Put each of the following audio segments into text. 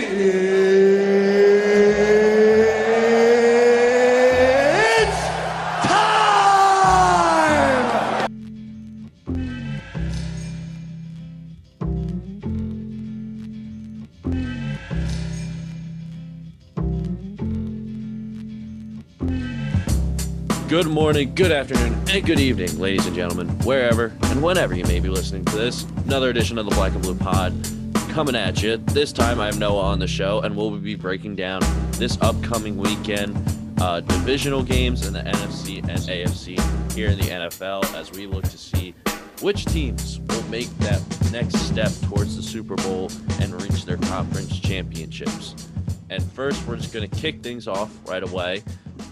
It's time! Good morning, good afternoon, and good evening, ladies and gentlemen, wherever and whenever you may be listening to this. Another edition of the Black and Blue Pod coming at you. This time I have Noah on the show, and we'll be breaking down this upcoming weekend uh, divisional games in the NFC and AFC here in the NFL as we look to see which teams will make that next step towards the Super Bowl and reach their conference championships. And first, we're just going to kick things off right away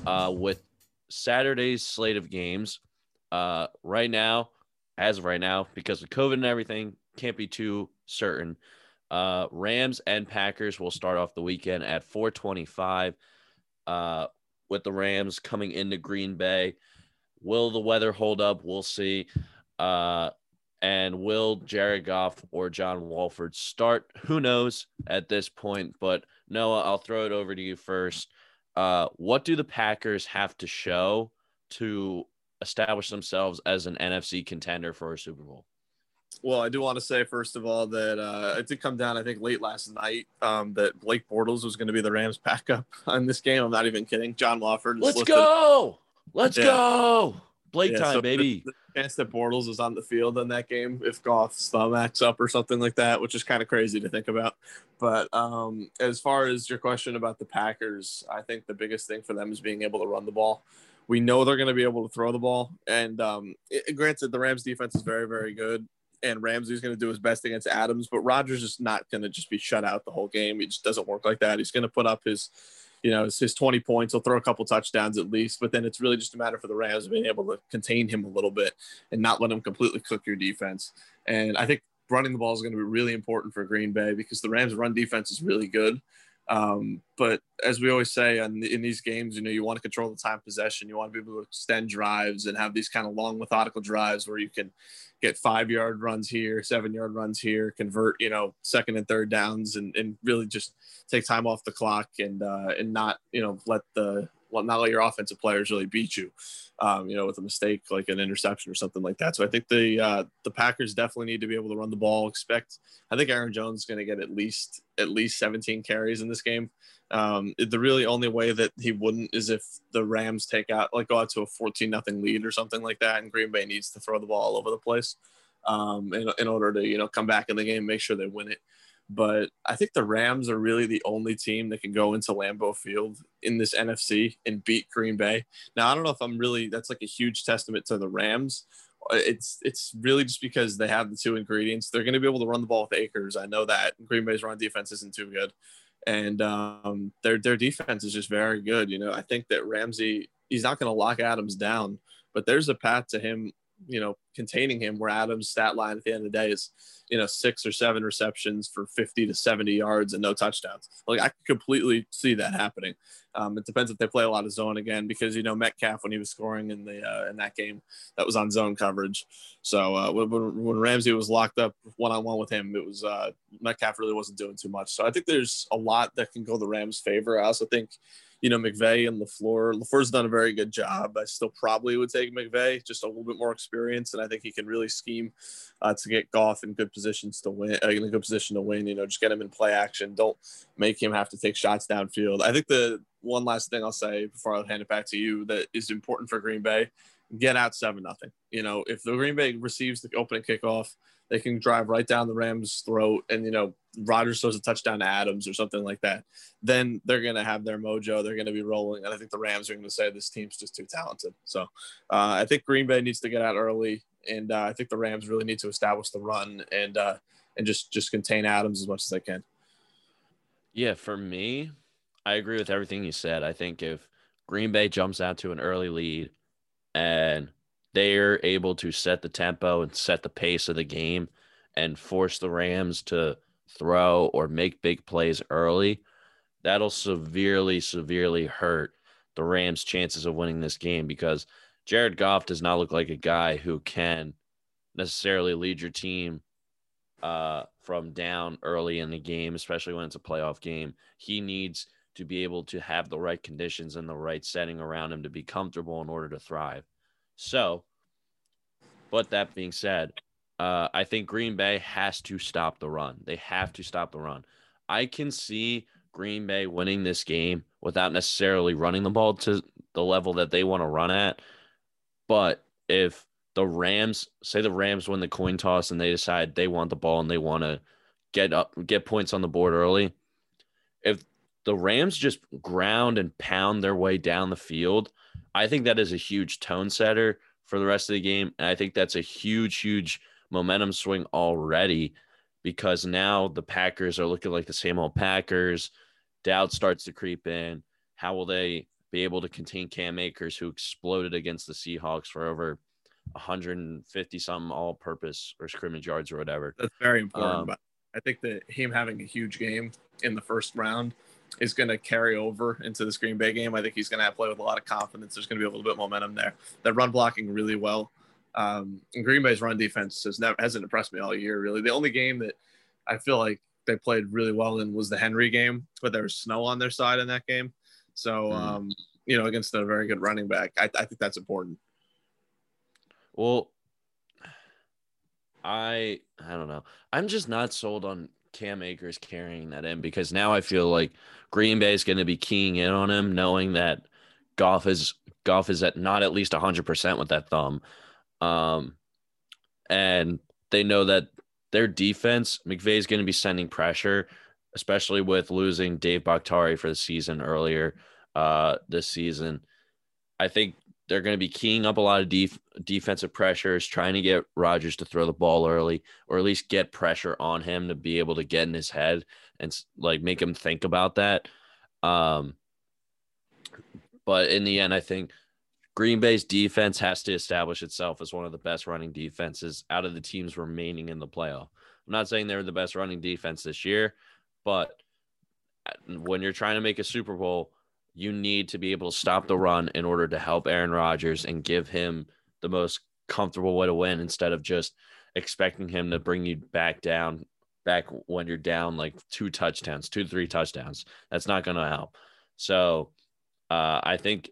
uh, with Saturday's slate of games. Uh, right now, as of right now, because of COVID and everything, can't be too certain. Uh, Rams and Packers will start off the weekend at 425. Uh, with the Rams coming into Green Bay. Will the weather hold up? We'll see. Uh, and will Jared Goff or John Wolford start? Who knows at this point? But Noah, I'll throw it over to you first. Uh, what do the Packers have to show to establish themselves as an NFC contender for a Super Bowl? Well, I do want to say first of all that uh, it did come down, I think, late last night um, that Blake Bortles was going to be the Rams' backup on this game. I'm not even kidding. John is Let's listed- go. Let's Yeah. go. Blake Yeah, time, so baby. The, the chance that Bortles is on the field in that game if Goff's thumb acts up or something like that, which is kind of crazy to think about. But um, as far as your question about the Packers, I think the biggest thing for them is being able to run the ball. We know they're going to be able to throw the ball, and um, it, granted, the Rams' defense is very, very good, and Ramsey's going to do his best against Adams, but Rodgers is not going to just be shut out the whole game. It just doesn't work like that. He's going to put up his you know, his, his 20 points. He'll throw a couple touchdowns at least, but then it's really just a matter for the Rams of being able to contain him a little bit and not let him completely cook your defense. And I think running the ball is going to be really important for Green Bay because the Rams' run defense is really good. Um, but as we always say in, in these games, you know, you want to control the time possession. You want to be able to extend drives and have these kind of long, methodical drives where you can get five yard runs here, seven yard runs here, convert, you know, second and third downs and, and really just take time off the clock and, uh, and not, you know, let the, well, not let your offensive players really beat you, um, you know, with a mistake like an interception or something like that. So I think the uh, the Packers definitely need to be able to run the ball. Expect I think Aaron Jones is going to get at least at least 17 carries in this game. Um, the really only way that he wouldn't is if the Rams take out like go out to a 14 nothing lead or something like that, and Green Bay needs to throw the ball all over the place um, in, in order to you know come back in the game, make sure they win it. But I think the Rams are really the only team that can go into Lambeau Field in this NFC and beat Green Bay. Now I don't know if I'm really that's like a huge testament to the Rams. It's it's really just because they have the two ingredients. They're going to be able to run the ball with Akers. I know that Green Bay's run defense isn't too good, and um, their their defense is just very good. You know, I think that Ramsey he's not going to lock Adams down, but there's a path to him you know, containing him where Adams' stat line at the end of the day is, you know, six or seven receptions for 50 to 70 yards and no touchdowns. Like I completely see that happening. Um, it depends if they play a lot of zone again because, you know, Metcalf, when he was scoring in the, uh, in that game, that was on zone coverage. So uh, when, when Ramsey was locked up one-on-one with him, it was, uh, Metcalf really wasn't doing too much. So I think there's a lot that can go the Rams favor. I also think, you know, McVay and LaFleur. LaFleur's done a very good job. I still probably would take McVay, just a little bit more experience, and I think he can really scheme uh, to get Goff in good positions to win, uh, in a good position to win. You know, just get him in play action. Don't make him have to take shots downfield. I think the one last thing I'll say before I hand it back to you that is important for Green Bay: get out seven nothing. You know, if the Green Bay receives the opening kickoff, they can drive right down the Rams' throat, and you know Rodgers throws a touchdown to Adams or something like that. Then they're gonna have their mojo. They're gonna be rolling, and I think the Rams are gonna say this team's just too talented. So uh, I think Green Bay needs to get out early, and uh, I think the Rams really need to establish the run and uh, and just just contain Adams as much as they can. Yeah, for me, I agree with everything you said. I think if Green Bay jumps out to an early lead and they're able to set the tempo and set the pace of the game and force the Rams to throw or make big plays early, that'll severely, severely hurt the Rams' chances of winning this game because Jared Goff does not look like a guy who can necessarily lead your team uh, from down early in the game, especially when it's a playoff game. He needs to be able to have the right conditions and the right setting around him to be comfortable in order to thrive. So, but that being said, uh, I think Green Bay has to stop the run. They have to stop the run. I can see Green Bay winning this game without necessarily running the ball to the level that they want to run at. But if the Rams say the Rams win the coin toss and they decide they want the ball and they want to get up get points on the board early, if the Rams just ground and pound their way down the field, I think that is a huge tone setter for the rest of the game. And I think that's a huge, huge momentum swing already because now the Packers are looking like the same old Packers. Doubt starts to creep in. How will they be able to contain Cam Akers, who exploded against the Seahawks for over 150 something all purpose or scrimmage yards or whatever? That's very important. Um, but I think that him having a huge game in the first round is going to carry over into this Green Bay game. I think he's going to play with a lot of confidence. There's going to be a little bit momentum there. That run blocking really well. Um, and Green Bay's run defense has never hasn't impressed me all year. Really, the only game that I feel like they played really well in was the Henry game, but there was snow on their side in that game. So, mm. um, you know, against a very good running back, I, I think that's important. Well, I I don't know. I'm just not sold on Cam Akers carrying that in because now I feel like Green Bay is going to be keying in on him, knowing that Goff is Goff is at not at least 100% with that thumb. Um, and they know that their defense, McVay is going to be sending pressure, especially with losing Dave Bakhtiari for the season earlier uh, this season. I think they're going to be keying up a lot of def- defensive pressures, trying to get Rodgers to throw the ball early, or at least get pressure on him to be able to get in his head and like make him think about that. Um, but in the end, I think Green Bay's defense has to establish itself as one of the best running defenses out of the teams remaining in the playoff. I'm not saying they're the best running defense this year, but when you're trying to make a Super Bowl, you need to be able to stop the run in order to help Aaron Rodgers and give him the most comfortable way to win instead of just expecting him to bring you back down back when you're down like two touchdowns, two three touchdowns. That's not going to help. So, uh, I think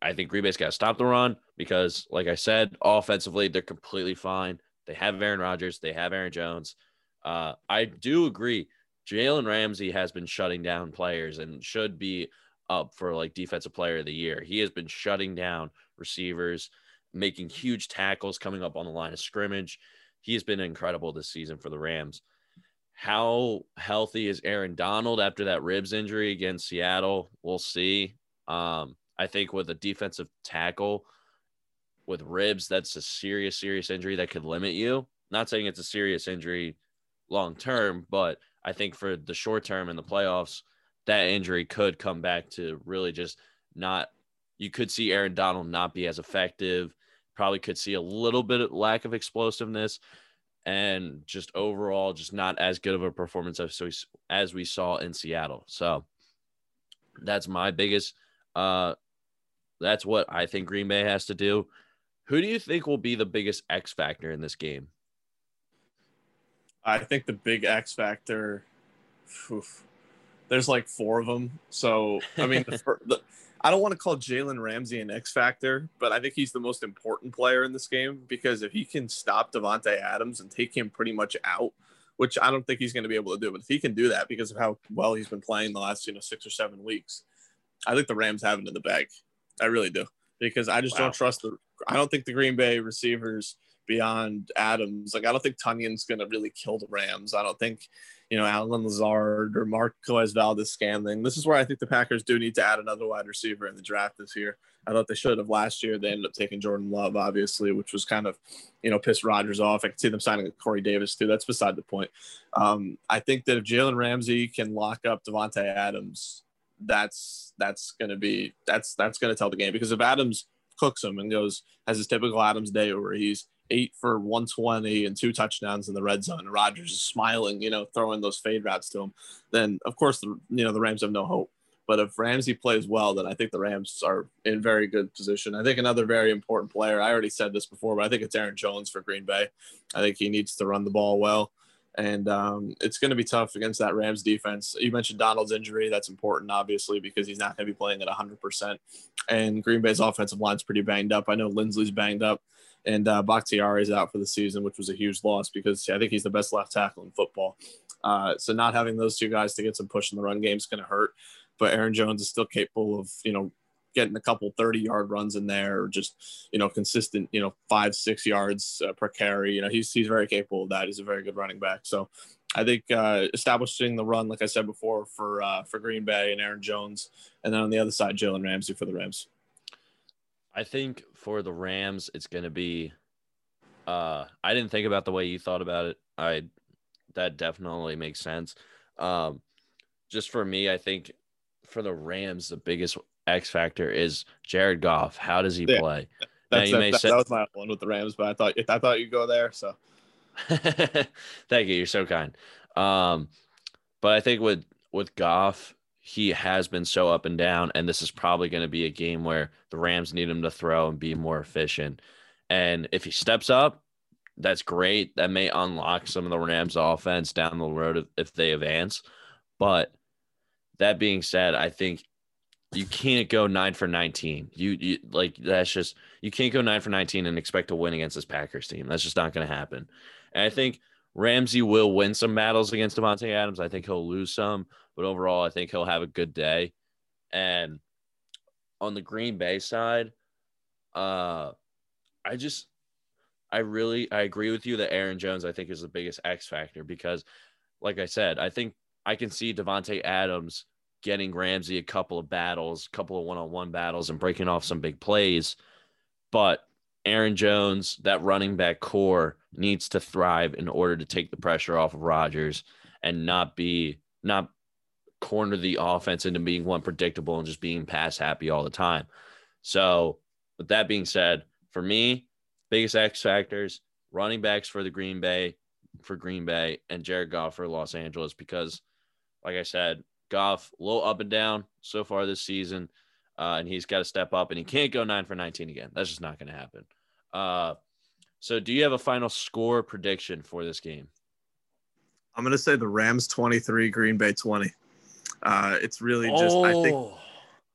I think Green Bay's got to stop the run because, like I said, offensively they're completely fine. They have Aaron Rodgers, they have Aaron Jones. Uh, I do agree. Jalen Ramsey has been shutting down players and should be up for like defensive player of the year. He has been shutting down receivers, making huge tackles coming up on the line of scrimmage. He has been incredible this season for the Rams. How healthy is Aaron Donald after that ribs injury against Seattle? We'll see. Um, I think with a defensive tackle with ribs, that's a serious, serious injury that could limit you. Not saying it's a serious injury long term, but I think for the short term in the playoffs, that injury could come back to really just not. You could see Aaron Donald not be as effective. Probably could see a little bit of lack of explosiveness, and just overall, just not as good of a performance as we, as we saw in Seattle. So that's my biggest uh, that's what I think Green Bay has to do. Who do you think will be the biggest X factor in this game? I think the big X factor. Oof, there's like four of them. So I mean, the, the, I don't want to call Jalen Ramsey an X factor, but I think he's the most important player in this game because if he can stop Davante Adams and take him pretty much out, which I don't think he's going to be able to do, but if he can do that because of how well he's been playing the last you know six or seven weeks, I think the Rams have it in the bag. I really do because I just wow. don't trust the. I don't think the Green Bay receivers beyond Adams. Like I don't think Tonyan's going to really kill the Rams. I don't think you know Allen Lazard or Marquez Valdes-Scantling. This is where I think the Packers do need to add another wide receiver in the draft this year. I thought they should have last year. They ended up taking Jordan Love, obviously, which was kind of, you know, pissed Rodgers off. I could see them signing Corey Davis too. That's beside the point. Um, I think that if Jalen Ramsey can lock up Davante Adams, that's that's gonna be that's that's gonna tell the game because if Adams cooks him and goes has his typical Adams day where he's eight for 120 and two touchdowns in the red zone and Rodgers is smiling, you know, throwing those fade routes to him, then of course the you know the Rams have no hope. But if Ramsey plays well, then I think the Rams are in very good position. I think another very important player, I already said this before, but I think it's Aaron Jones for Green Bay. I think he needs to run the ball well. And um, it's going to be tough against that Rams defense. You mentioned Donald's injury. That's important, obviously, because he's not going to be playing at 100%. And Green Bay's offensive line's pretty banged up. I know Linsley's banged up, and uh, Bakhtiari is out for the season, which was a huge loss because I think he's the best left tackle in football. Uh, so not having those two guys to get some push in the run game is going to hurt. But Aaron Jones is still capable of, you know, getting a couple 30 yard runs in there or just, you know, consistent, you know, five, six yards uh, per carry. You know, he's, he's very capable of that. He's a very good running back. So I think uh, establishing the run, like I said before, for uh, for Green Bay and Aaron Jones, and then on the other side, Jalen Ramsey for the Rams. I think for the Rams, it's going to be. Uh, I didn't think about the way you thought about it. I that definitely makes sense. Um, just for me, I think for the Rams, the biggest X factor is Jared Goff. How does he yeah, play? That's, that, that, say- that was my one with the Rams, but I thought I thought you'd go there. So thank you. You're so kind. Um, but I think with with Goff, he has been so up and down, and this is probably going to be a game where the Rams need him to throw and be more efficient. And if he steps up, that's great. That may unlock some of the Rams offense down the road if they advance. But that being said, I think you can't go nine for 19. You, you like that's just you can't go nine for 19 and expect to win against this Packers team. That's just not going to happen. And I think Ramsey will win some battles against Davante Adams. I think he'll lose some, but overall, I think he'll have a good day. And on the Green Bay side, uh, I just I really I agree with you that Aaron Jones I think is the biggest X factor because, like I said, I think I can see Davante Adams getting Ramsey a couple of battles, a couple of one-on-one battles, and breaking off some big plays, but Aaron Jones, that running back core needs to thrive in order to take the pressure off of Rodgers and not be not corner the offense into being one predictable and just being pass happy all the time. So, with that being said, for me, biggest X factors, running backs for the Green Bay, for Green Bay, and Jared Goff for Los Angeles because, like I said, Goff a little up and down so far this season, uh, and he's got to step up, and he can't go nine for 19 again. That's just not going to happen. Uh, so, do you have a final score prediction for this game? I'm going to say the Rams 23, Green Bay 20. Uh, it's really just, oh. I think oh.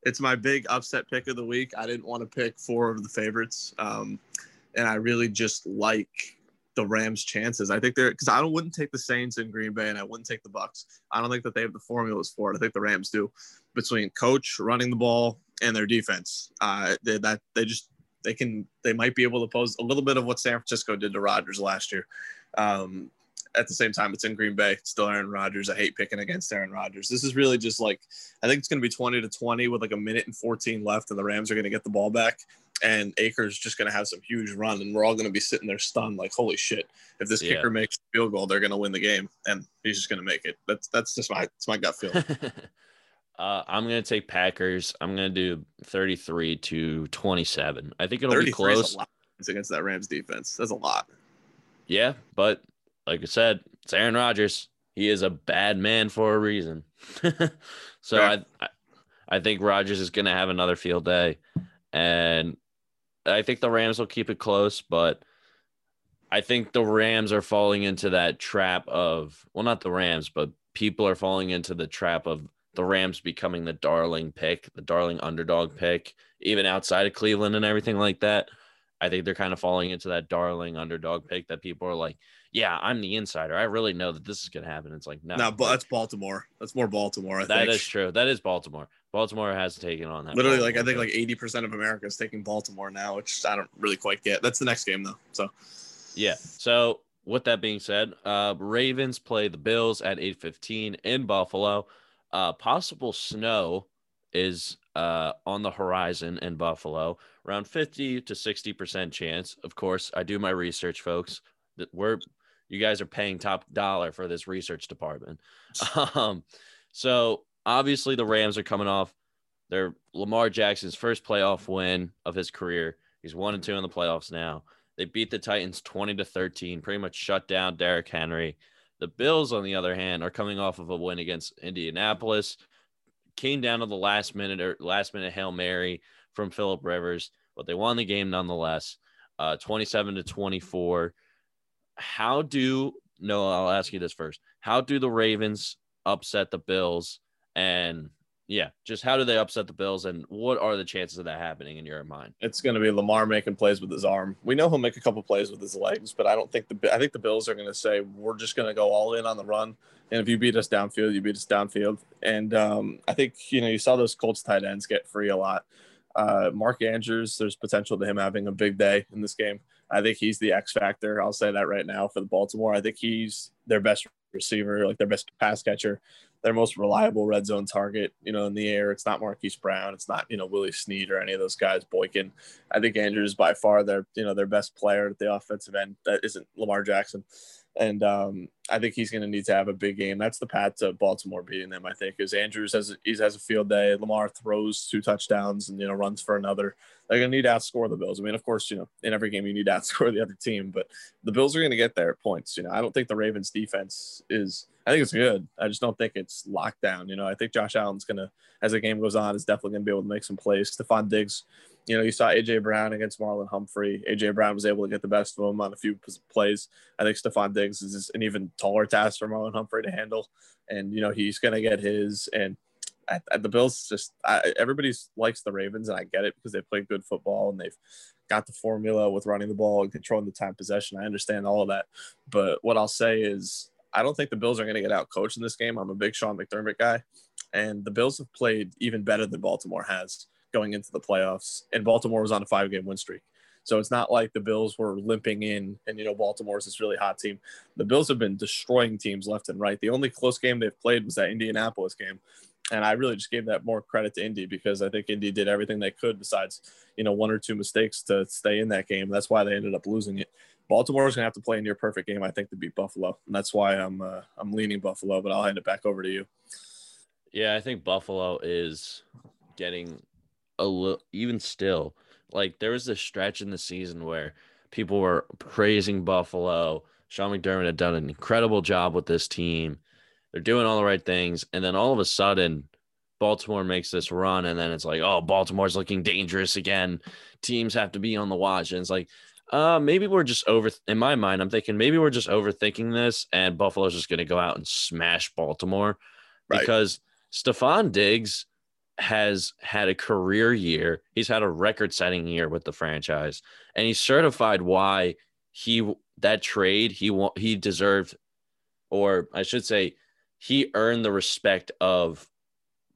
it's my big upset pick of the week. I didn't want to pick four of the favorites. Um, and I really just like the Rams' chances. I think they're because I wouldn't take the Saints in Green Bay and I wouldn't take the Bucks. I don't think that they have the formulas for it. I think the Rams do between coach running the ball and their defense. Uh, they, that they just they can they might be able to pose a little bit of what San Francisco did to Rodgers last year. Um, at the same time, it's in Green Bay. It's still Aaron Rodgers. I hate picking against Aaron Rodgers. This is really just like I think it's going to be 20 to 20 with like a minute and 14 left, and the Rams are going to get the ball back and Akers just going to have some huge run, and we're all going to be sitting there stunned, like, "Holy shit! If this yeah. kicker makes a field goal, they're going to win the game, and he's just going to make it." That's that's just my it's my gut feel. uh, I'm going to take Packers. I'm going to do 33 to 27. I think it'll be close It's against that Rams defense. That's a lot. Yeah, but like I said, it's Aaron Rodgers. He is a bad man for a reason. so I, I I think Rodgers is going to have another field day. And I think the Rams will keep it close, but I think the Rams are falling into that trap of, well, not the Rams, but people are falling into the trap of the Rams becoming the darling pick, the darling underdog pick, even outside of Cleveland and everything like that. I think they're kind of falling into that darling underdog pick that people are like, yeah, I'm the insider. I really know that this is going to happen. It's like, no, no, but that's Baltimore. That's more Baltimore. I that think. is true. That is Baltimore. Baltimore has taken on that. Literally, Baltimore like I think like eighty percent of America is taking Baltimore now, which I don't really quite get. That's the next game though. So, yeah. So with that being said, uh, Ravens play the Bills at eight fifteen in Buffalo. Uh, possible snow is uh, on the horizon in Buffalo. Around fifty to sixty percent chance. Of course, I do my research, folks. That we're you guys are paying top dollar for this research department. Um, so obviously the Rams are coming off their Lamar Jackson's first playoff win of his career. He's one and two in the playoffs now. They beat the Titans 20 to 13, pretty much shut down Derrick Henry. The Bills, on the other hand, are coming off of a win against Indianapolis. Came down to the last minute or last minute Hail Mary from Philip Rivers, but they won the game nonetheless. Uh, 27 to 24. How do no, I'll ask you this first. How do the Ravens upset the Bills? And yeah, just how do they upset the Bills? And what are the chances of that happening in your mind? It's going to be Lamar making plays with his arm. We know he'll make a couple plays with his legs, but I don't think the I think the Bills are going to say we're just going to go all in on the run. And if you beat us downfield, you beat us downfield. And um, I think you know you saw those Colts tight ends get free a lot. Uh, Mark Andrews, there's potential to him having a big day in this game. I think he's the X factor. I'll say that right now for the Baltimore. I think he's their best receiver, like their best pass catcher, their most reliable red zone target. You know, in the air, it's not Marquise Brown, it's not you know Willie Snead or any of those guys. Boykin. I think Andrews by far their you know their best player at the offensive end. That isn't Lamar Jackson and um, I think he's going to need to have a big game. That's the path to Baltimore beating them. I think is Andrews has he has a field day. Lamar throws two touchdowns and you know runs for another. They're going to need to outscore the Bills. I mean, of course, you know in every game you need to outscore the other team, but the Bills are going to get their points. You know, I don't think the Ravens defense is. I think it's good. I just don't think it's locked down. You know, I think Josh Allen's going to, as the game goes on, is definitely going to be able to make some plays. Stefon Diggs you know, you saw AJ Brown against Marlon Humphrey. AJ Brown was able to get the best of him on a few plays. I think Stefon Diggs is an even taller task for Marlon Humphrey to handle, and you know he's going to get his. And the Bills, just I, everybody likes the Ravens, and I get it because they play good football and they've got the formula with running the ball and controlling the time possession. I understand all of that, but what I'll say is I don't think the Bills are going to get out coached in this game. I'm a big Sean McDermott guy, and the Bills have played even better than Baltimore has going into the playoffs, and Baltimore was on a five game win streak. So it's not like the Bills were limping in and, you know, Baltimore's this really hot team. The Bills have been destroying teams left and right. The only close game they've played was that Indianapolis game. And I really just gave that more credit to Indy because I think Indy did everything they could besides, you know, one or two mistakes to stay in that game. That's why they ended up losing it. Baltimore is going to have to play a near perfect game, I think, to beat Buffalo. And that's why I'm uh, I'm leaning Buffalo, but I'll hand it back over to you. Yeah, I think Buffalo is getting a little, even still, like there was a stretch in the season where people were praising Buffalo. Sean McDermott had done an incredible job with this team. They're doing all the right things. And then all of a sudden, Baltimore makes this run. And then it's like, oh, Baltimore's looking dangerous again. Teams have to be on the watch. And it's like, uh, maybe we're just over in my mind, I'm thinking maybe we're just overthinking this and Buffalo's just gonna go out and smash Baltimore right. because Stefon Diggs has had a career year. He's had a record setting year with the franchise and he certified why he that trade he he deserved or I should say he earned the respect of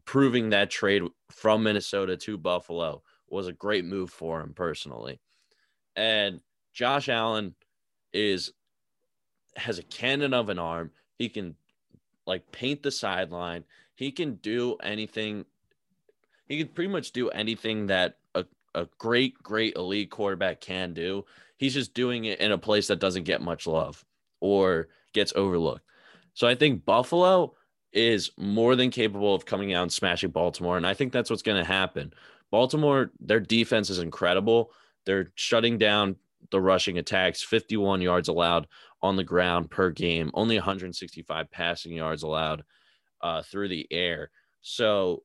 proving that trade from Minnesota to Buffalo was a great move for him personally. And Josh Allen is has a cannon of an arm. He can like paint the sideline. He can do anything he can pretty much do anything that a, a great, great elite quarterback can do. He's just doing it in a place that doesn't get much love or gets overlooked. So I think Buffalo is more than capable of coming out and smashing Baltimore. And I think that's what's going to happen. Baltimore, their defense is incredible. They're shutting down the rushing attacks, 51 yards allowed on the ground per game, only 165 passing yards allowed uh, through the air. So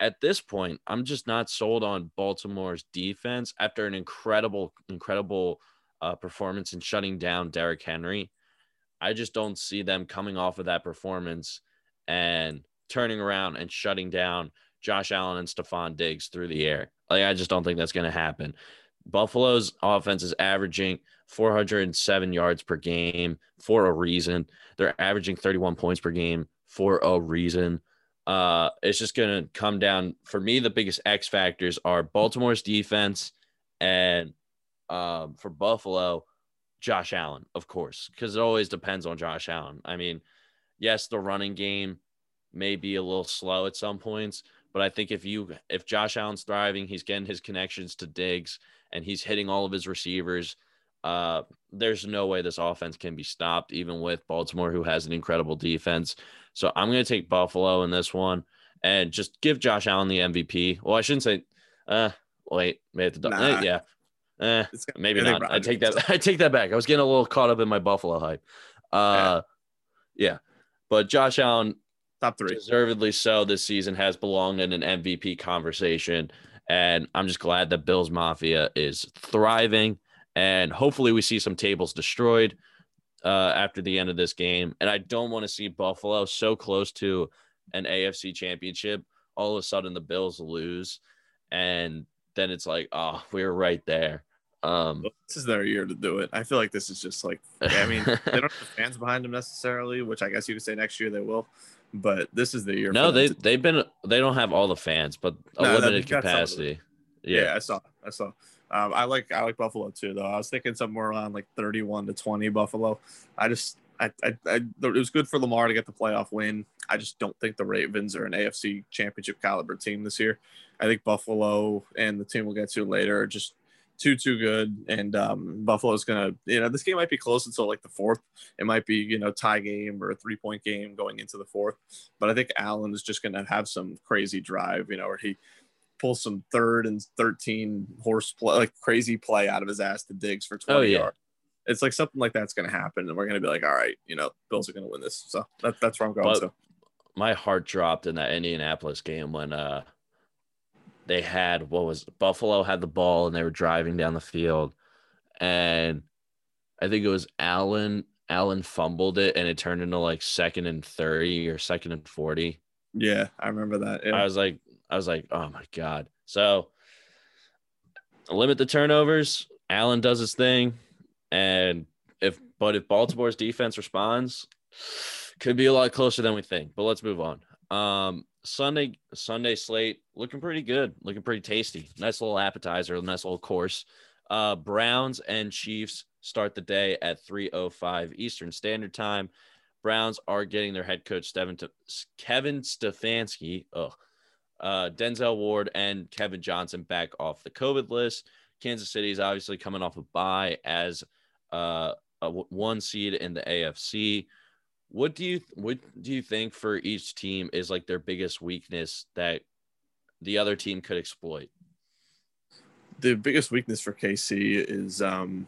at this point, I'm just not sold on Baltimore's defense after an incredible, incredible uh, performance in shutting down Derrick Henry. I just don't see them coming off of that performance and turning around and shutting down Josh Allen and Stefon Diggs through the air. Like I just don't think that's going to happen. Buffalo's offense is averaging 407 yards per game for a reason. They're averaging 31 points per game for a reason. Uh, it's just going to come down for me. The biggest X factors are Baltimore's defense and um, for Buffalo, Josh Allen, of course, because it always depends on Josh Allen. I mean, yes, the running game may be a little slow at some points, but I think if you if Josh Allen's thriving, he's getting his connections to Diggs and he's hitting all of his receivers. Uh, there's no way this offense can be stopped, even with Baltimore, who has an incredible defense. So I'm going to take Buffalo in this one and just give Josh Allen the MVP. Well, I shouldn't say. Uh, wait, maybe the nah. eh, yeah. Eh, maybe not. I take that. I take that back. I was getting a little caught up in my Buffalo hype. Uh, yeah. yeah. But Josh Allen, top three, deservedly so this season, has belonged in an MVP conversation, and I'm just glad that Bills Mafia is thriving, and hopefully we see some tables destroyed uh, after the end of this game, and I don't want to see Buffalo so close to an AFC championship. All of a sudden, the Bills lose, and then it's like, oh, we were right there. Um, this is their year to do it. I feel like this is just like, I mean, they don't have the fans behind them necessarily, which I guess you could say next year they will. But this is the year. No, they to- they've been they don't have all the fans, but a no, limited capacity. Yeah. yeah, I saw. I saw. Um, I like I like Buffalo too, though. I was thinking somewhere around like 31 to 20 Buffalo. I just I, I, I, it was good for Lamar to get the playoff win. I just don't think the Ravens are an AFC championship caliber team this year. I think Buffalo and the team we'll get to later are just too too good. And um, Buffalo's gonna, you know, this game might be close until like the fourth. It might be, you know, tie game or a three point game going into the fourth. But I think Allen is just gonna have some crazy drive, you know, where he pulls some third and thirteen horse play, like crazy play out of his ass to Diggs for twenty oh, yeah. yards. It's like something like that's gonna happen, and we're gonna be like, all right, you know, Bills are gonna win this. So that, that's where I'm going. But to. My heart dropped in that Indianapolis game when uh they had what was Buffalo had the ball and they were driving down the field, and I think it was Allen. Allen fumbled it and it turned into like second and thirty or second and forty. Yeah, I remember that. Yeah. I was like, I was like, oh my god. So limit the turnovers. Allen does his thing, and if but if Baltimore's defense responds, could be a lot closer than we think. But let's move on. Um, Sunday Sunday slate looking pretty good, looking pretty tasty. Nice little appetizer, nice little course. Uh, Browns and Chiefs start the day at 3:05 Eastern Standard Time. Browns are getting their head coach Devin Kevin Stefanski, oh, uh, Denzel Ward and Kevin Johnson back off the COVID list. Kansas City is obviously coming off a bye as uh, a one seed in the AFC. What do you what do you think for each team is like their biggest weakness that the other team could exploit? The biggest weakness for KC is um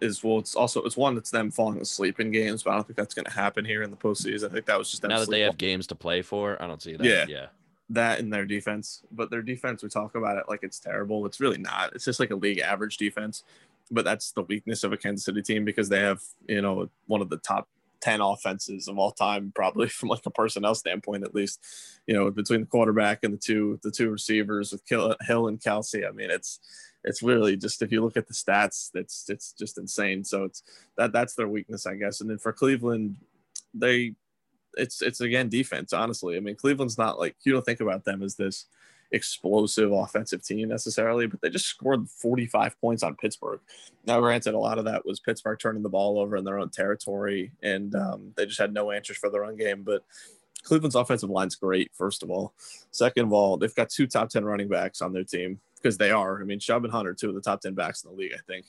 is well it's also it's one that's them falling asleep in games, but I don't think that's gonna happen here in the postseason. I think that was just now that they have games to play for. I don't see that. Yeah. Yeah. That in their defense. But their defense, we talk about it like it's terrible. It's really not. It's just like a league average defense. But that's the weakness of a Kansas City team because they have, you know, one of the top 10 offenses of all time, probably from like a personnel standpoint, at least, you know, between the quarterback and the two, the two receivers with Hill and Kelce. I mean, it's, it's really just, if you look at the stats, it's, it's just insane. So it's that, that's their weakness, I guess. And then for Cleveland, they, it's, it's again, defense, honestly. I mean, Cleveland's not like, you don't think about them as this, explosive offensive team necessarily, but they just scored 45 points on Pittsburgh. Now, granted, a lot of that was Pittsburgh turning the ball over in their own territory, and um, they just had no answers for the run game. But Cleveland's offensive line's great, first of all. Second of all, they've got two top 10 running backs on their team because they are. I mean, Chubb and Hunter, two of the top 10 backs in the league, I think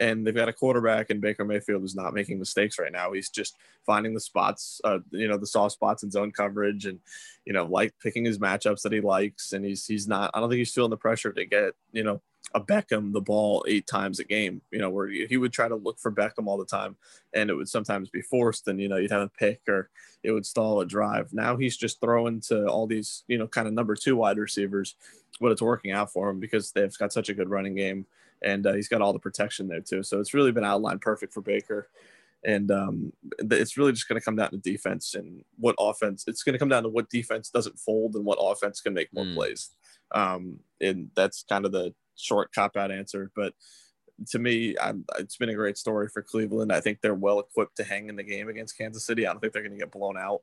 and they've got a quarterback and Baker Mayfield who's not making mistakes right now. He's just finding the spots, uh, you know, the soft spots in zone coverage, and you know, like picking his matchups that he likes. And he's he's not. I don't think he's feeling the pressure to get you know a Beckham the ball eight times a game. You know, where he would try to look for Beckham all the time, and it would sometimes be forced, and you know, you'd have a pick or it would stall a drive. Now he's just throwing to all these you know kind of number two wide receivers, but it's working out for him because they've got such a good running game and uh, he's got all the protection there too. So it's really been outlined perfect for Baker. And um, it's really just going to come down to defense and what offense. It's going to come down to what defense doesn't fold and what offense can make more mm. plays. Um, and that's kind of the short cop out answer. But to me, I'm, it's been a great story for Cleveland. I think they're well equipped to hang in the game against Kansas City. I don't think they're going to get blown out.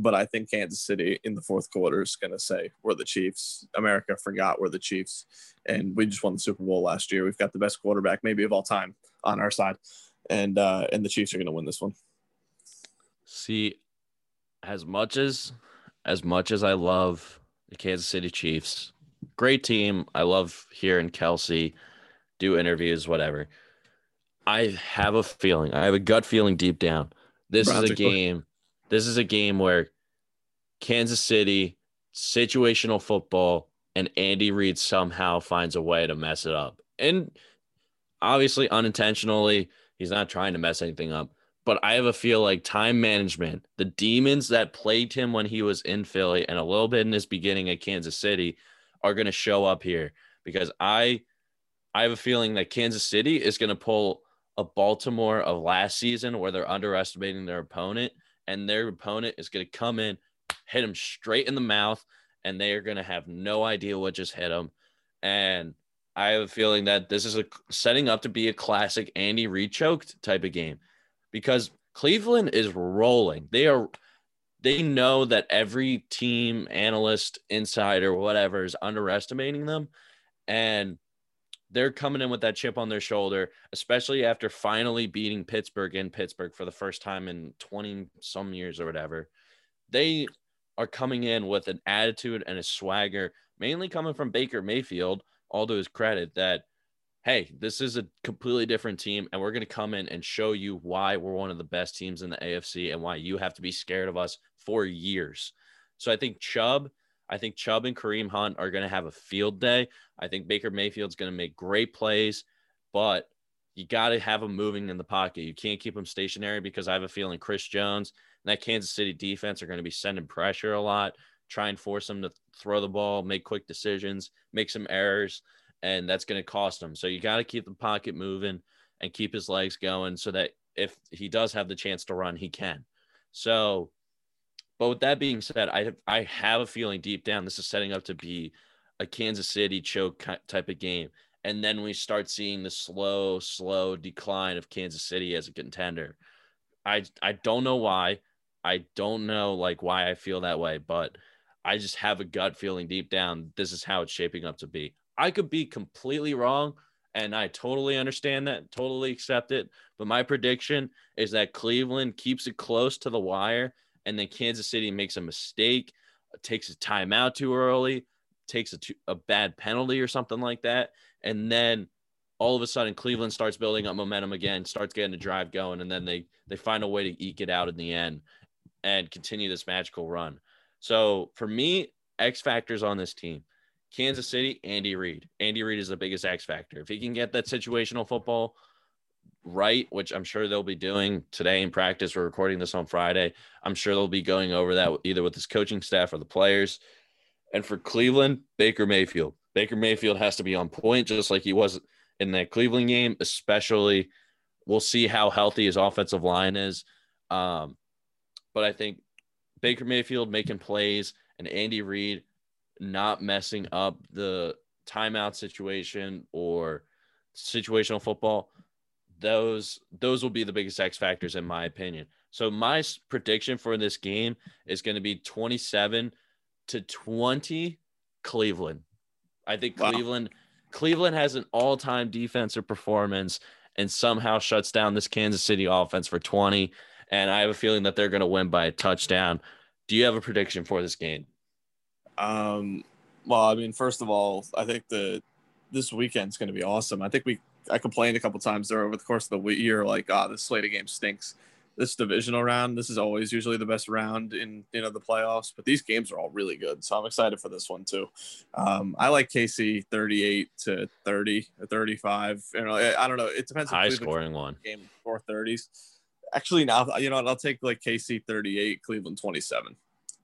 But I think Kansas City in the fourth quarter is going to say, We're the Chiefs. America forgot we're the Chiefs. And we just won the Super Bowl last year. We've got the best quarterback, maybe of all time, on our side. And, uh, and the Chiefs are going to win this one. See, as much as as much as I love the Kansas City Chiefs, great team. I love hearing Kelce do interviews, whatever. I have a feeling, I have a gut feeling deep down. This is a game this is a game where Kansas City, situational football, and Andy Reid somehow finds a way to mess it up. And obviously, unintentionally, he's not trying to mess anything up. But I have a feel like time management, the demons that plagued him when he was in Philly and a little bit in his beginning at Kansas City are going to show up here because I I have a feeling that Kansas City is going to pull a Baltimore of last season where they're underestimating their opponent and their opponent is going to come in, hit them straight in the mouth, and they are going to have no idea what just hit them. And I have a feeling that this is a setting up to be a classic Andy Reid choked type of game because Cleveland is rolling. They are they know that every team analyst, insider, whatever is underestimating them and they're coming in with that chip on their shoulder, especially after finally beating Pittsburgh in Pittsburgh for the first time in 20 some years or whatever. They are coming in with an attitude and a swagger, mainly coming from Baker Mayfield, all to his credit, that, hey, this is a completely different team, and we're going to come in and show you why we're one of the best teams in the AFC and why you have to be scared of us for years. So I think Chubb I think Chubb and Kareem Hunt are going to have a field day. I think Baker Mayfield's going to make great plays, but you got to have him moving in the pocket. You can't keep him stationary because I have a feeling Chris Jones and that Kansas City defense are going to be sending pressure a lot, try and force him to throw the ball, make quick decisions, make some errors, and that's going to cost him. So you got to keep the pocket moving and keep his legs going so that if he does have the chance to run, he can. So but with that being said, I have, I have a feeling deep down this is setting up to be a Kansas City choke type of game. And then we start seeing the slow, slow decline of Kansas City as a contender. I I don't know why. I don't know like why I feel that way, but I just have a gut feeling deep down this is how it's shaping up to be. I could be completely wrong and I totally understand that, totally accept it, but my prediction is that Cleveland keeps it close to the wire and then Kansas City makes a mistake, takes a timeout too early, takes a, a bad penalty or something like that, and then all of a sudden Cleveland starts building up momentum again, starts getting the drive going, and then they they find a way to eke it out in the end and continue this magical run. So for me, X factors on this team. Kansas City, Andy Reid. Andy Reid is the biggest X factor. If he can get that situational football right, which I'm sure they'll be doing today in practice. We're recording this on Friday. I'm sure they'll be going over that either with his coaching staff or the players. And for Cleveland, Baker Mayfield. Baker Mayfield has to be on point, just like he was in that Cleveland game, especially. We'll see how healthy his offensive line is. Um, but I think Baker Mayfield making plays and Andy Reid not messing up the timeout situation or situational football those those will be the biggest X factors in my opinion. So my prediction for this game is going to be 27 to 20 Cleveland. I think wow. Cleveland Cleveland has an all-time defensive performance and somehow shuts down this Kansas City offense for 20 and I have a feeling that they're going to win by a touchdown. Do you have a prediction for this game? Um well, I mean, first of all, I think the this weekend's going to be awesome. I think we I complained a couple times there over the course of the year, like, ah, oh, this slate of games stinks. This divisional round, this is always usually the best round in you know the playoffs, but these games are all really good, so I'm excited for this one too. Um, I like KC 38 to 30 or 35. You know, I don't know. It depends. High scoring one game 430s. Actually, now you know what? I'll take like KC 38, Cleveland 27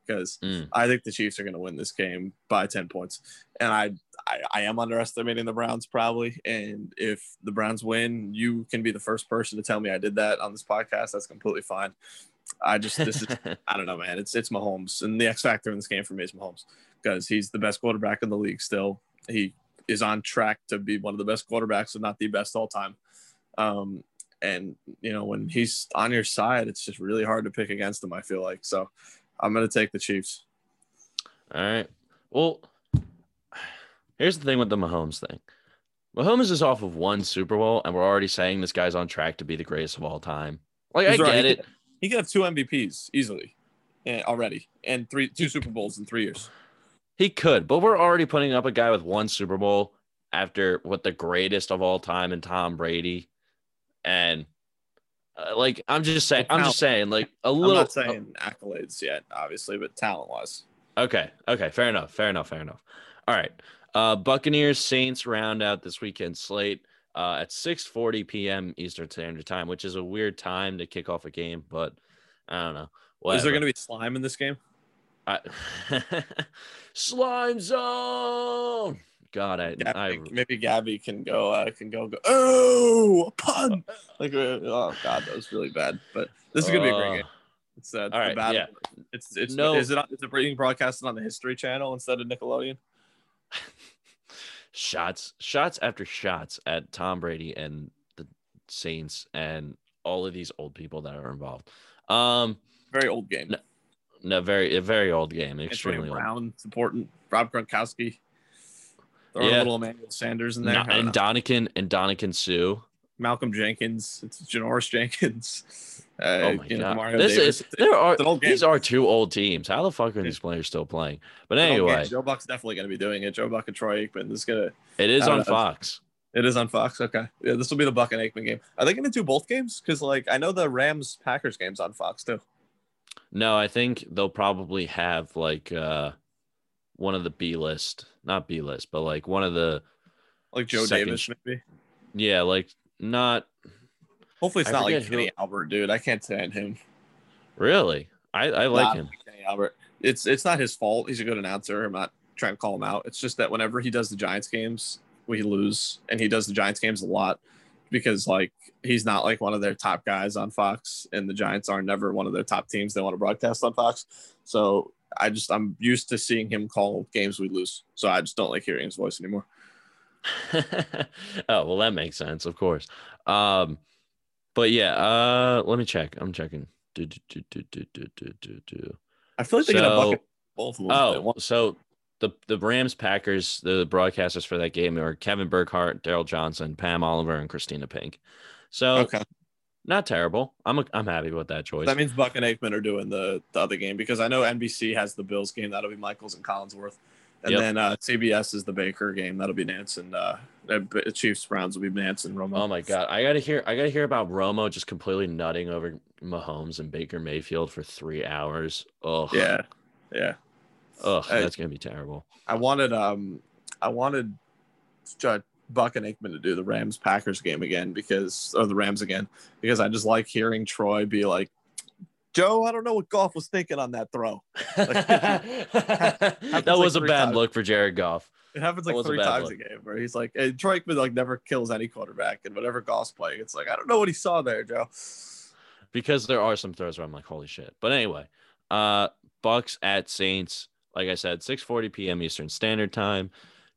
because mm. I think the Chiefs are going to win this game by 10 points. And I, I, I am underestimating the Browns probably. And if the Browns win, you can be the first person to tell me I did that on this podcast. That's completely fine. I just this is I don't know, man. It's it's Mahomes, and the X factor in this game for me is Mahomes because he's the best quarterback in the league. Still, he is on track to be one of the best quarterbacks, if not the best all time. Um, and you know when he's on your side, it's just really hard to pick against him. I feel like so. I'm going to take the Chiefs. All right. Well, here's the thing with the Mahomes thing. Mahomes is off of one Super Bowl, and we're already saying this guy's on track to be the greatest of all time. Like He's I right. get it. He could have two MVPs easily, yeah, already, and three two Super Bowls in three years. He could, but we're already putting up a guy with one Super Bowl after what the greatest of all time in Tom Brady, and uh, like I'm just saying, I'm just saying, like a little. I'm not saying accolades yet, obviously, but talent wise. Okay. Okay. Fair enough. Fair enough. Fair enough. All right. Uh, Buccaneers Saints round out this weekend slate uh, at 6:40 p.m. Eastern Standard Time, which is a weird time to kick off a game, but I don't know. Whatever. Is there going to be slime in this game? I... slime zone. God, I, Gabby, I maybe Gabby can go uh, can go go oh a pun like uh, oh god that was really bad but this is gonna be a great uh, game. It's uh, all right, battle. yeah. It's it's No- is it is it being broadcasted on the History Channel instead of Nickelodeon? shots, shots after shots at Tom Brady and the Saints and all of these old people that are involved. Um, Very old game. No, no, very a very old game, extremely old. Brown, it's important. Rob Gronkowski. Throw Yeah. a little Emmanuel Sanders in there. And. Ndamukong and Ndamukong Suh. Malcolm Jenkins. It's Janoris Jenkins. Uh, Oh my you know, god, Mario this Davis. is there are it's an old game. these are two old teams. How the fuck are these players still playing? But It's an old game. anyway, Joe Buck's definitely going to be doing it. Joe Buck and Troy Aikman. This is gonna. it is on know. Fox. It is on Fox. Okay. Yeah, this will be the Buck and Aikman game. Are they going to do both games? Because like I know the Rams Packers games on Fox too. No, I think they'll probably have like uh one of the B list, not B list, but like one of the Like Joe Second Davis maybe. yeah, like not Hopefully it's I not like forget who- Kenny Albert, dude. I can't stand him. really. I I like Nah, him. Kenny Albert. It's it's not his fault. He's a good announcer. I'm not trying to call him out. It's just that whenever he does the Giants games, we lose, and he does the Giants games a lot because like he's not like one of their top guys on Fox, and the Giants are never one of their top teams they want to broadcast on Fox. So I just I'm used to seeing him call games we lose, so I just don't like hearing his voice anymore. oh well, that makes sense, of course. Um, but yeah, uh, let me check. I'm checking. Do, do, do, do, do, do, do. I feel like so, they got bucket. Both of them. Oh, so the the Rams Packers the broadcasters for that game are Kevin Burkhardt, Daryl Johnston, Pam Oliver, and Kristina Pink. So okay not terrible. I'm I'm happy with that choice. That means Buck and Aikman are doing the, the other game because I know NBC has the Bills game. That'll be Michaels and Collinsworth. And Yep. then uh, CBS is the Baker game. That'll be Nance and uh, uh, Chiefs Browns will be Nance and Romo. Oh my god, I gotta hear I gotta hear about Romo just completely nutting over Mahomes and Baker Mayfield for three hours. Oh Yeah, yeah. Hey. that's gonna be terrible. I wanted um, I wanted uh, Buck and Aikman to do the Rams Packers game again because or the Rams again because I just like hearing Troy be like, Joe, I don't know what Goff was thinking on that throw. that like was a bad times. look for Jared Goff. It happens like was a three times look. a game where he's like, and Troy Aikman like never kills any quarterback, and whatever Goff's playing, it's like I don't know what he saw there, Joe. because there are some throws where I'm like, holy shit. But anyway, uh Bucks at Saints, like I said, 6:40 p.m. Eastern Standard Time.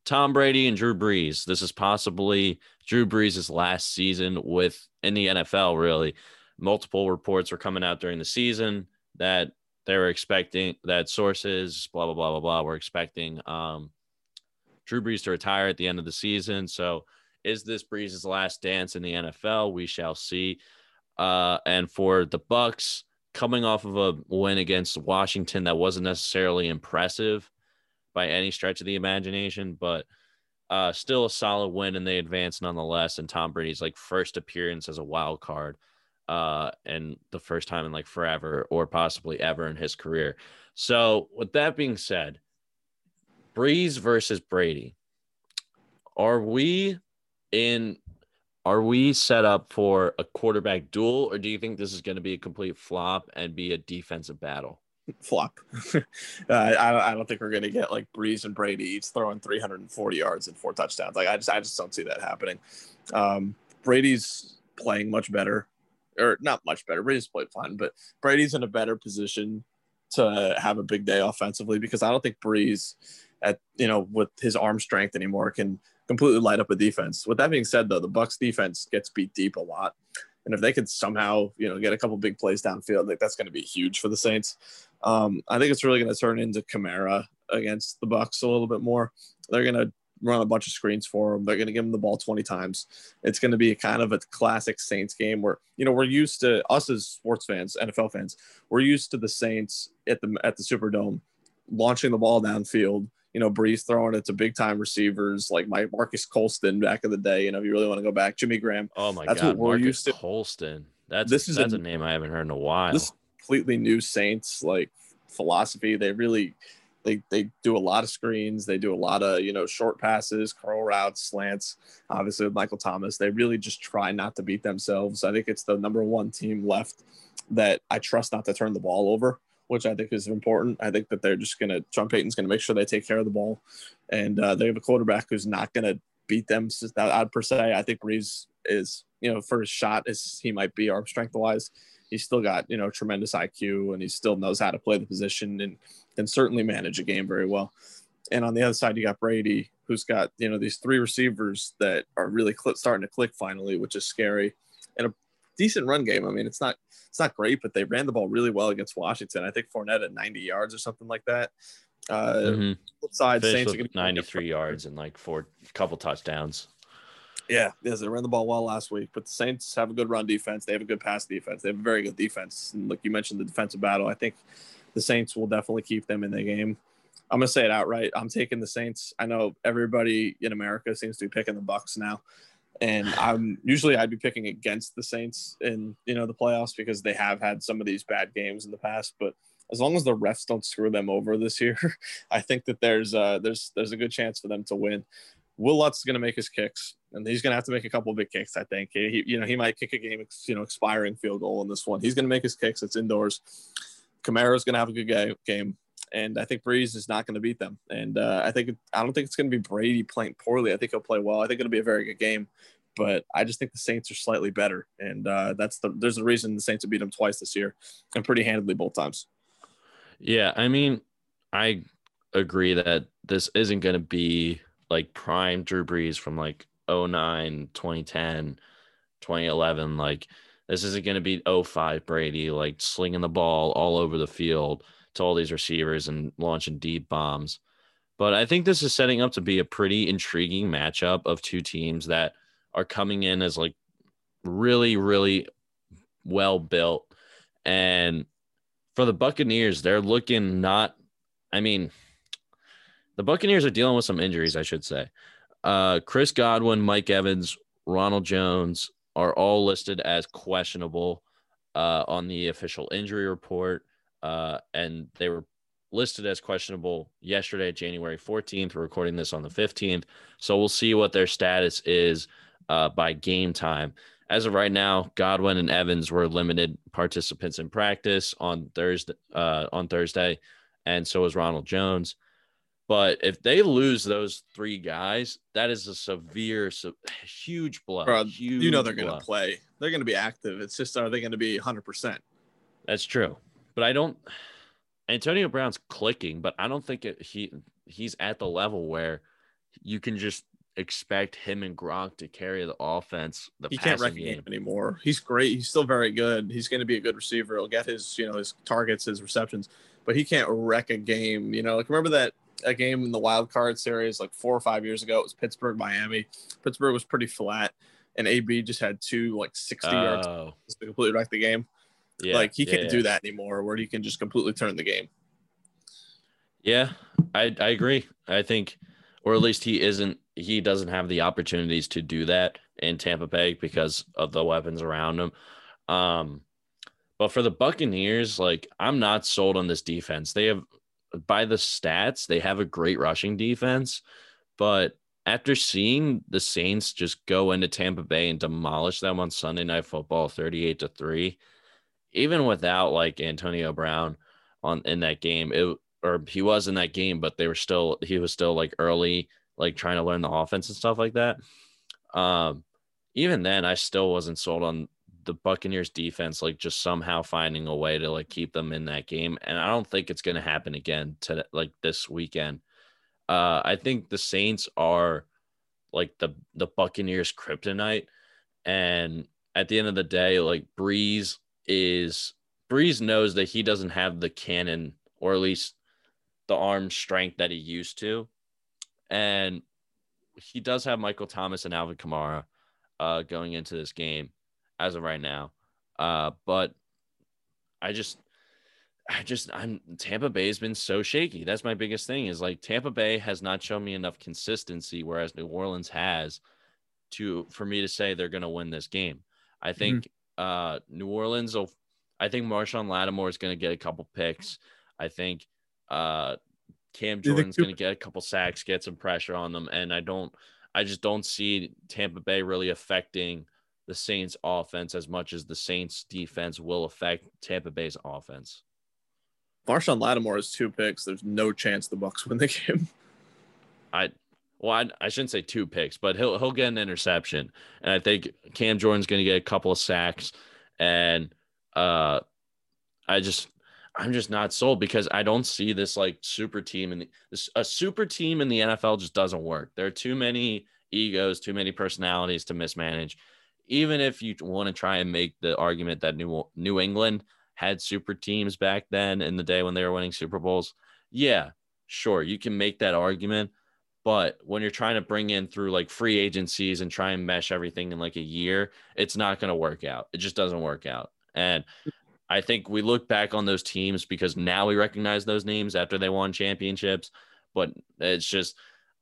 Tom Brady and Drew Brees. This is possibly Drew Brees' last season with in the NFL, really. Multiple reports were coming out during the season that they were expecting that sources, blah, blah, blah, blah, blah, were expecting um Drew Brees to retire at the end of the season. So is this Brees' last dance in the NFL? We shall see. Uh, and for the Bucks, coming off of a win against Washington that wasn't necessarily impressive by any stretch of the imagination, but uh, still a solid win, and they advance nonetheless. And Tom Brady's like first appearance as a wild card, uh, and the first time in like forever or possibly ever in his career. So, with that being said, Brees versus Brady, are we in are we set up for a quarterback duel, or do you think this is going to be a complete flop and be a defensive battle? Flop. uh, I don't. I don't think we're gonna get like Brees and Brady each throwing 340 yards and four touchdowns. Like I just, I just don't see that happening. Um, Brady's playing much better, or not much better. Brady's played fine, but Brady's in a better position to have a big day offensively because I don't think Brees, at you know, with his arm strength anymore, can completely light up a defense. With that being said, though, the Bucks defense gets beat deep a lot, and if they could somehow, you know, get a couple big plays downfield, like that's going to be huge for the Saints. Um, I think it's really going to turn into Kamara against the Bucks a little bit more. They're going to run a bunch of screens for him. They're going to give him the ball 20 times. It's going to be a kind of a classic Saints game where, you know, we're used to us as sports fans, NFL fans, we're used to the Saints at the at the Superdome launching the ball downfield. You know, Brees throwing it to big time receivers like my Marques Colston back in the day. You know, if you really want to go back, Jimmy Graham. Oh my That's God, what we're Marques used to. Holston. That's This is that's a- a, name I haven't heard in a while. This completely new Saints like philosophy. They really they they do a lot of screens. They do a lot of you know short passes, curl routes, slants. Obviously with Michael Thomas, they really just try not to beat themselves. I think it's the number one team left that I trust not to turn the ball over, which I think is important. I think that they're just gonna Sean Payton's gonna make sure they take care of the ball. and uh, they have a quarterback who's not going to beat them out per se. I think Brees is, you know, for his shot as he might be arm strength wise, he's still got you know tremendous IQ and he still knows how to play the position and can certainly manage a game very well. And on the other side, you got Brady, who's got you know these three receivers that are really cl- starting to click finally, which is scary, and a decent run game. I mean, it's not it's not great, but they ran the ball really well against Washington. I think Fournette at 90 yards or something like that. Uh, mm-hmm. Side Saints with 93 yards and like four couple touchdowns. Yeah, yes, they ran the ball well last week, but the Saints have a good run defense. They have a good pass defense. They have a very good defense. And like you mentioned, the defensive battle. I think the Saints will definitely keep them in the game. I'm gonna say it outright. I'm taking the Saints. I know everybody in America seems to be picking the Bucks now, and I'm usually I'd be picking against the Saints in you know the playoffs because they have had some of these bad games in the past. But as long as the refs don't screw them over this year, I think that there's uh, there's there's a good chance for them to win. Wil Lutz is going to make his kicks, and he's going to have to make a couple big kicks. I think he, you know he might kick a game, you know, expiring field goal in this one. He's going to make his kicks. It's indoors. Kamara's going to have a good game, and I think Brees is not going to beat them. And uh, I think I don't think it's going to be Brady playing poorly. I think he'll play well. I think it'll be a very good game, but I just think the Saints are slightly better, and uh, that's the there's a reason the Saints have beat them twice this year, and pretty handedly both times. Yeah, I mean, I agree that this isn't going to be like prime Drew Brees from like 09, 2010, 2011. Like, this isn't going to be 05 Brady, like slinging the ball all over the field to all these receivers and launching deep bombs. But I think this is setting up to be a pretty intriguing matchup of two teams that are coming in as like really, really well built. And for the Buccaneers, they're looking not, I mean, the Buccaneers are dealing with some injuries, I should say. Uh, Chris Godwin, Mike Evans, Ronald Jones are all listed as questionable uh, on the official injury report. Uh, and they were listed as questionable yesterday, January 14th. We're recording this on the 15th. So we'll see what their status is uh, by game time as of right now, Godwin and Evans were limited participants in practice on Thursday. Uh, on Thursday, and so is Ronald Jones. But if they lose those three guys, that is a severe, so, huge blow. Bro, huge you know they're going to play. They're going to be active. It's just are they going to be 100? percent That's true, but I don't. Antonio Brown's clicking, but I don't think it, he he's at the level where you can just expect him and Gronk to carry the offense. The he can't wreck game anymore. He's great. He's still very good. He's going to be a good receiver. He'll get his, you know, his targets, his receptions, but he can't wreck a game. You know, like remember that a game in the wild card series like four or five years ago. It was Pittsburgh, Miami. Pittsburgh was pretty flat, and AB just had two like sixty oh. yards to completely wreck the game. Yeah, like he can't yeah, do that anymore, where he can just completely turn the game. Yeah, I I agree. I think, or at least he isn't he doesn't have the opportunities to do that in Tampa Bay because of the weapons around him. Um, but for the Buccaneers, like I'm not sold on this defense. They have, by the stats, they have a great rushing defense, but after seeing the Saints just go into Tampa Bay and demolish them on Sunday Night Football, 38 to three, even without like Antonio Brown on in that game, it or he was in that game, but they were still he was still like early like trying to learn the offense and stuff like that. Um, even then, I still wasn't sold on the Buccaneers defense, like just somehow finding a way to like keep them in that game. And I don't think it's going to happen again to like this weekend. Uh, I think the Saints are like the the Buccaneers kryptonite, and at the end of the day, like Brees is Brees knows that he doesn't have the cannon or at least the arm strength that he used to and he does have Michael Thomas and Alvin Kamara uh, going into this game as of right now. Uh, but I just, I just, I'm Tampa Bay has been so shaky. That's my biggest thing is like Tampa Bay has not shown me enough consistency, whereas New Orleans has to for me to say they're going to win this game. I think mm-hmm. Uh, New Orleans will. I think Marshon Lattimore is going to get a couple picks. I think uh, Cam Jordan's going to get a couple sacks, get some pressure on them, and I don't, I just don't see Tampa Bay really affecting the Saints' offense as much as the Saints' defense will affect Tampa Bay's offense. Marshon Lattimore has two picks. There's no chance the Bucks win the game. I well, I, I shouldn't say two picks, but he'll he'll get an interception, and I think Cam Jordan's going to get a couple of sacks, and uh, I just I'm just not sold because I don't see this like super team and a super team in the NFL just doesn't work. There are too many egos, too many personalities to mismanage. Even if you want to try and make the argument that New New England had super teams back then in the day when they were winning Super Bowls, yeah, sure, you can make that argument. But when you're trying to bring in through like free agencies and try and mesh everything in like a year, it's not going to work out. It just doesn't work out. And mm-hmm. I think we look back on those teams because now we recognize those names after they won championships. But it's just,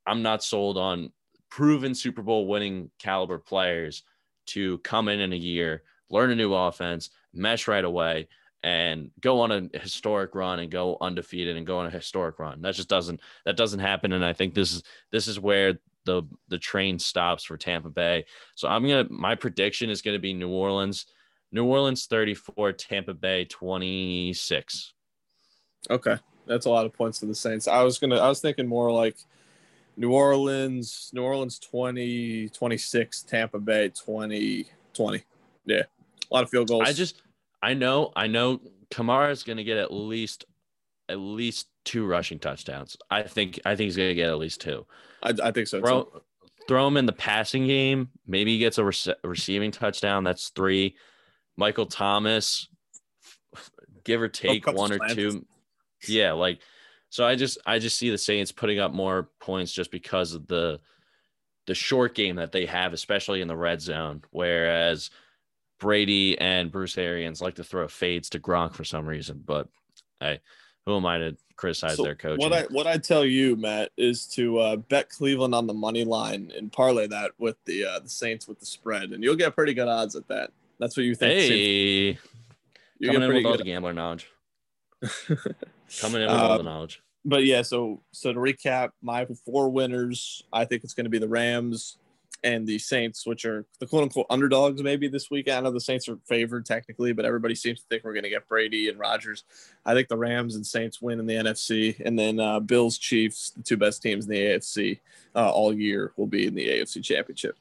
I'm not sold on proven Super Bowl winning caliber players to come in in a year, learn a new offense, mesh right away, and go on a historic run and go undefeated and go on a historic run. That just doesn't that doesn't happen. And I think this is this is where the the train stops for Tampa Bay. So I'm gonna my prediction is gonna be New Orleans, New Orleans 34, Tampa Bay 26. Okay. That's a lot of points for the Saints. I was gonna I was thinking more like New Orleans, New Orleans 20, 26, Tampa Bay 20, 20. Yeah. A lot of field goals. I just I know, I know Kamara is going to get at least at least two rushing touchdowns. I think I think he's going to get at least two. I, I think so throw, too. Throw him in the passing game. Maybe he gets a rece- receiving touchdown. That's three. Michael Thomas, give or oh, take one or two. Yeah, like so. I just I just see the Saints putting up more points just because of the the short game that they have, especially in the red zone. Whereas Brady and Bruce Arians like to throw fades to Gronk for some reason, but hey, who am I to criticize so their coach? What I what I tell you, Matt, is to uh, bet Cleveland on the money line and parlay that with the uh, the Saints with the spread, and you'll get pretty good odds at that. That's what you think. Hey, you coming in with all the gambler knowledge. coming in with all the uh, knowledge. But yeah, so so to recap, my four winners, I think it's going to be the Rams, and the Saints, which are the quote unquote underdogs maybe this week. I know the Saints are favored technically, but everybody seems to think we're going to get Brady and Rodgers. I think the Rams and Saints win in the NFC, and then uh, Bills, Chiefs, the two best teams in the AFC uh, all year, will be in the AFC Championship.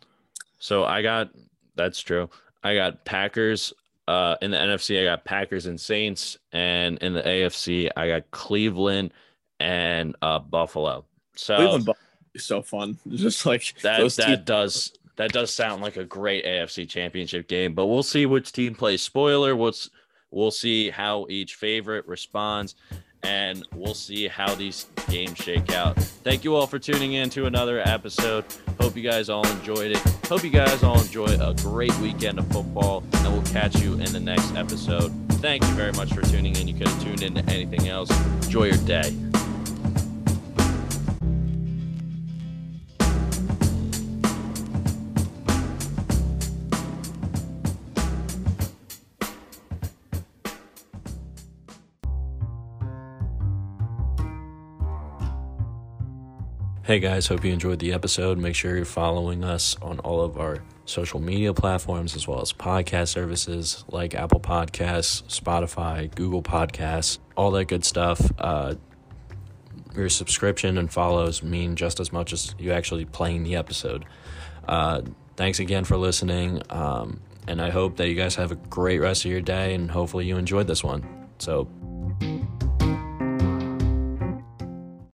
So I got that's true. I got Packers. Uh, in the NFC, I got Packers and Saints, and in the AFC, I got Cleveland and uh, Buffalo. So Cleveland, so fun. Just like that. that two- does that does sound like a great AFC Championship game. But we'll see which team plays spoiler. What's we'll see how each favorite responds, and we'll see how these games shake out. Thank you all for tuning in to another episode. Hope you guys all enjoyed it. Hope you guys all enjoy a great weekend of football, and we'll catch you in the next episode. Thank you very much for tuning in. You could have tuned into anything else. Enjoy your day. Hey guys, hope you enjoyed the episode. Make sure you're following us on all of our social media platforms as well as podcast services like Apple Podcasts, Spotify, Google Podcasts, all that good stuff. Uh, your subscription and follows mean just as much as you actually playing the episode. Uh, thanks again for listening. Um, and I hope that you guys have a great rest of your day and hopefully you enjoyed this one. So,